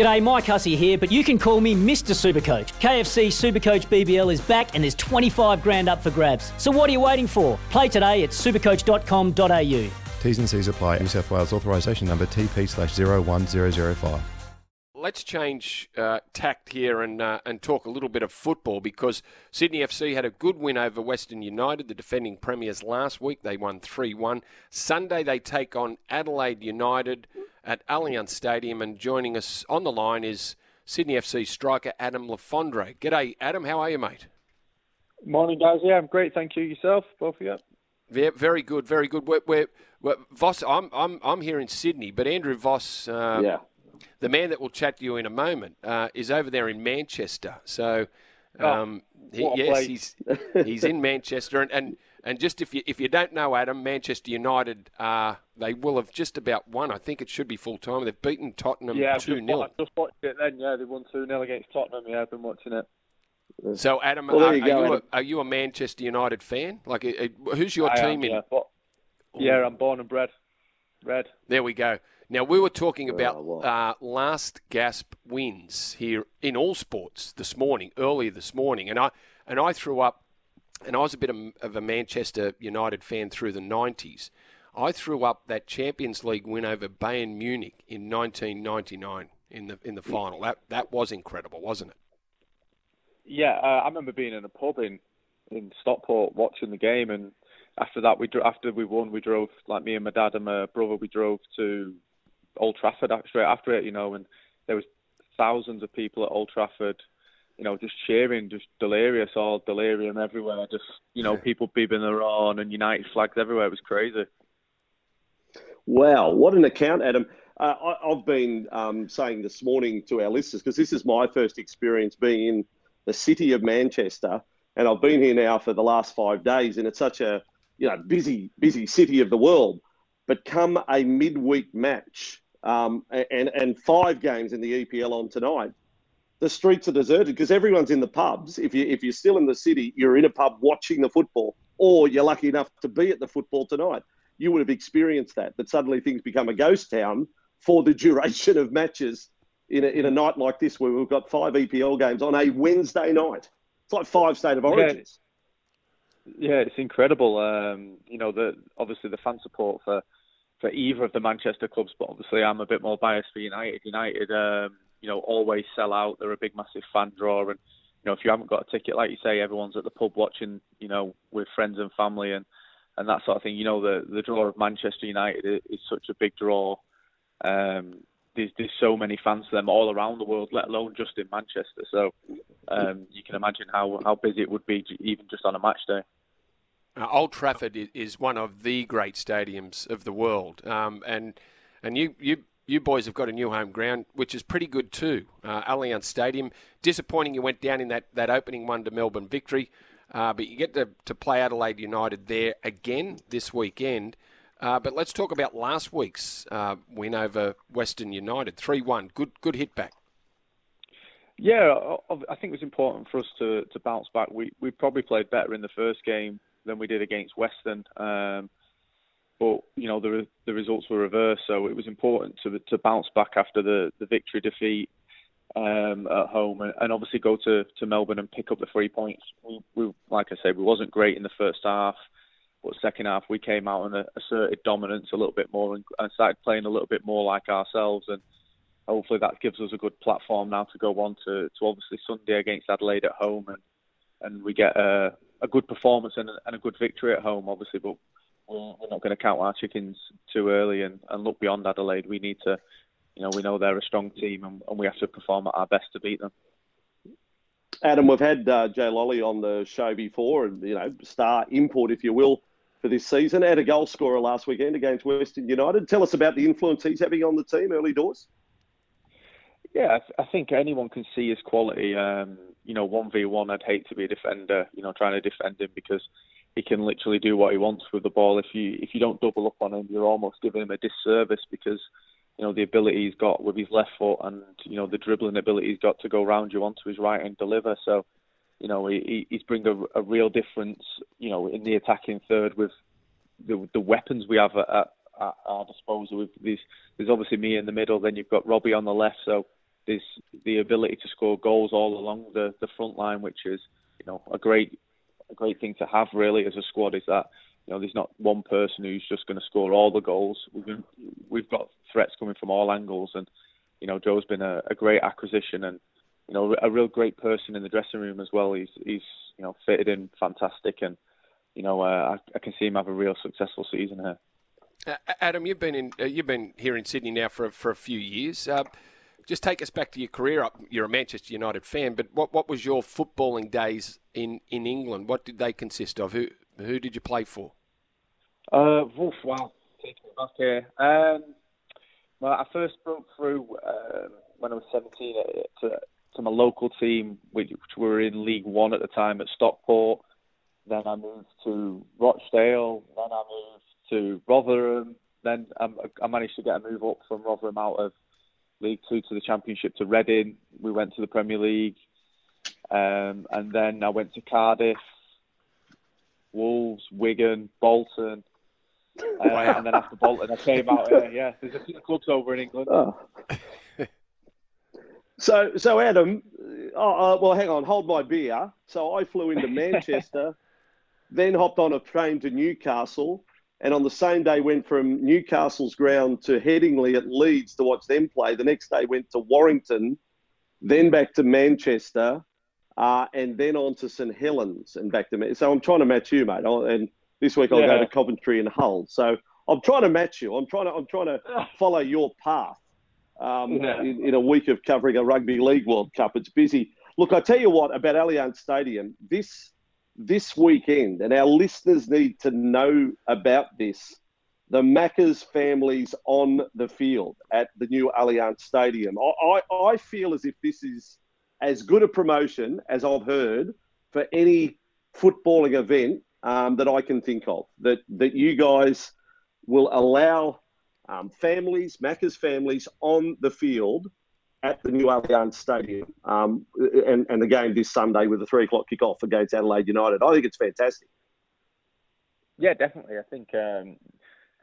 G'day, Mike Hussey here, but you can call me Mr. Supercoach. KFC Supercoach BBL is back and there's 25 grand up for grabs. So what are you waiting for? Play today at supercoach.com.au. T's and C's apply. New South Wales authorisation number TP slash 01005 let's change uh, tact here and uh, and talk a little bit of football because Sydney FC had a good win over Western United, the defending premiers last week. They won three one. Sunday they take on Adelaide United at Allianz Stadium, and joining us on the line is Sydney FC striker Adam Le Fondre. G'day, Adam. How are you, mate? Morning, guys. Yeah, I'm great. Thank you. Yourself, both of you. Yeah, very good, very good. We're, we're, we're Voss. I'm, I'm, I'm here in Sydney, but Andrew Voss. Uh, yeah the man that will chat to you in a moment uh, is over there in Manchester. So, um, oh, he, yes, he's he's in Manchester, and, and and just if you if you don't know Adam, Manchester United, uh, they will have just about won. I think it should be full time. They've beaten Tottenham yeah, two 0 I just watched it then. Yeah, they won two 0 against Tottenham. Yeah, I've been watching it. So, Adam, well, are, you, are, you a, are, you a, Manchester United fan? Like, uh, who's your I team am, in? Yeah, but, yeah, I'm born and bred. Red. There we go. Now, we were talking about uh, last gasp wins here in all sports this morning, earlier this morning, and I and I threw up, and I was a bit of, of a Manchester United fan through the 90s. I threw up that Champions League win over Bayern Munich in 1999 in the in the final. That that was incredible, wasn't it? Yeah, uh, I remember being in a pub in in Stockport watching the game, and after that, we after we won, we drove like me and my dad and my brother. We drove to Old Trafford straight after it, you know, and there was thousands of people at Old Trafford, you know, just cheering, just delirious, all delirium everywhere. Just you know, people beeping their on and United flags everywhere. It was crazy. Wow, what an account, Adam. Uh, I, have been um, saying this morning to our listeners because this is my first experience being in the city of Manchester, and I've been here now for the last five days, and it's such a you know busy busy city of the world. But come a midweek match um, and and five games in the EPL on tonight, the streets are deserted because everyone's in the pubs. If you if you're still in the city, you're in a pub watching the football, or you're lucky enough to be at the football tonight. You would have experienced that. That suddenly things become a ghost town for the duration of matches in a, in a night like this, where we've got five EPL games on a Wednesday night. It's like five state of origins. Yeah, yeah it's incredible. Um, you know, the obviously the fan support for for either of the Manchester clubs, but obviously I'm a bit more biased for United. United, um, you know, always sell out. They're a big, massive fan draw, and you know, if you haven't got a ticket, like you say, everyone's at the pub watching, you know, with friends and family and and that sort of thing. You know, the the draw of Manchester United is, is such a big draw. Um, there's there's so many fans for them all around the world, let alone just in Manchester. So um, you can imagine how how busy it would be even just on a match day. Uh, Old Trafford is one of the great stadiums of the world, um, and and you you you boys have got a new home ground, which is pretty good too. Uh, Allianz Stadium. Disappointing you went down in that, that opening one to Melbourne victory, uh, but you get to, to play Adelaide United there again this weekend. Uh, but let's talk about last week's uh, win over Western United, three one. Good good hit back. Yeah, I think it was important for us to, to bounce back. We we probably played better in the first game than we did against Western. Um, but you know the the results were reversed, so it was important to to bounce back after the the victory defeat um, at home, and, and, obviously go to, to Melbourne and pick up the three points. We, we, like I said, we wasn't great in the first half, but second half we came out and asserted dominance a little bit more and, and started playing a little bit more like ourselves, and hopefully that gives us a good platform now to go on to, to obviously Sunday against Adelaide at home, and and we get a a good performance and, and a good victory at home, obviously, but we're not going to count our chickens too early and, and look beyond Adelaide. We need to, you know, we know they're a strong team and, and we have to perform at our best to beat them. Adam, we've had uh, Joe Lolley on the show before, and you know, star import, if you will, for this season. Had a goal scorer last weekend against Western United. Tell us about the influence he's having on the team early doors. Yeah, I, think anyone can see his quality. Um, you know, one v one, I'd hate to be a defender. You know, trying to defend him because he can literally do what he wants with the ball. If you if you don't double up on him, you're almost giving him a disservice because you know the ability he's got with his left foot and you know the dribbling ability he's got to go round you onto his right and deliver. So, you know, he, he's bring a, a real difference. You know, in the attacking third with the the weapons we have at, at, at our disposal. With these, there's obviously me in the middle. Then you've got Robbie on the left. So there's the ability to score goals all along the, the front line, which is you know a great a great thing to have really as a squad. Is that you know there's not one person who's just going to score all the goals. We've been, we've got threats coming from all angles, and you know Joe's been a, a great acquisition and you know a real great person in the dressing room as well. He's he's you know fitted in fantastic, and you know uh, I, I can see him have a real successful season here. Adam, you've been in uh, you've been here in Sydney now for for a few years. Uh, just take us back to your career. Up, you're a Manchester United fan, but what what was your footballing days in, in England? What did they consist of? Who who did you play for? Uh, wow, taking me back here. Um, well, I first broke through um, when I was 17 to, to my local team, which, which were in League One at the time at Stockport. Then I moved to Rochdale. Then I moved to Rotherham. Then um, I managed to get a move up from Rotherham out of League Two to the Championship to Reading. We went to the Premier League, um, and then I went to Cardiff, Wolves, Wigan, Bolton, uh, wow. and then after Bolton I came out here. Yeah, there's a few clubs over in England. Oh. so, so Adam, oh, uh, well, hang on, hold my beer. So I flew into Manchester, then hopped on a train to Newcastle and on the same day went from Newcastle's ground to Headingley at Leeds to watch them play. The next day went to Warrington, then back to Manchester, uh, and then on to St Helens and back to. Man- so I'm trying to match you, mate. And this week I'll yeah. go to Coventry and Hull. So I'm trying to match you. I'm trying to. I'm trying to follow your path. Um, yeah. in, in a week of covering a rugby league World Cup, it's busy. Look, I tell you what about Allianz Stadium. This this weekend, and our listeners need to know about this. The Maccas families on the field at the new Allianz Stadium. I, I, I feel as if this is as good a promotion as I've heard for any footballing event um, that I can think of. That that you guys will allow um, families, Macca's families, on the field at the new Allianz Stadium, um, and, and the game this Sunday with a three o'clock kickoff against Adelaide United. I think it's fantastic. Yeah, definitely. I think um,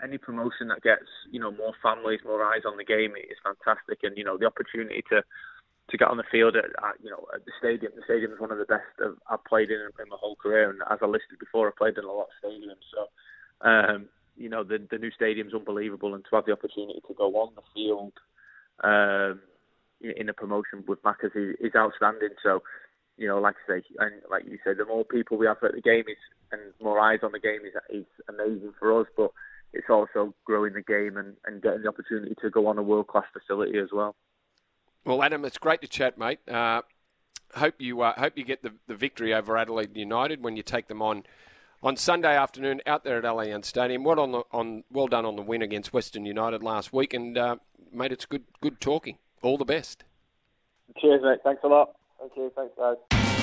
any promotion that gets you know more families, more eyes on the game is fantastic, and you know the opportunity to to get on the field at, at you know at the stadium. The stadium is one of the best I've played in in my whole career, and as I listed before, I've played in a lot of stadiums. So, um, you know, the the new stadium's unbelievable, and to have the opportunity to go on the field. Um, in a promotion with Maccas is, is outstanding. So, you know, like I say, and like you said, the more people we have at the game is, and more eyes on the game is, is amazing for us. But it's also growing the game and, and getting the opportunity to go on a world class facility as well. Well, Adam, it's great to chat, mate. Uh, hope you uh, hope you get the, the victory over Adelaide United when you take them on on Sunday afternoon out there at Allianz Stadium. Well on, the, on well done on the win against Western United last week, and uh, mate, it's good good talking. All the best. Cheers, mate. Thanks a lot. Thank you. Thanks, guys.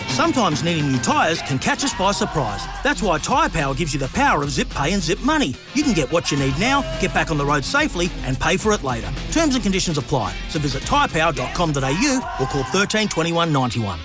Sometimes needing new tyres can catch us by surprise. That's why Tyre Power gives you the power of zip pay and zip money. You can get what you need now, get back on the road safely, and pay for it later. Terms and conditions apply. So visit tyrepower.com.au or call 13 21 91.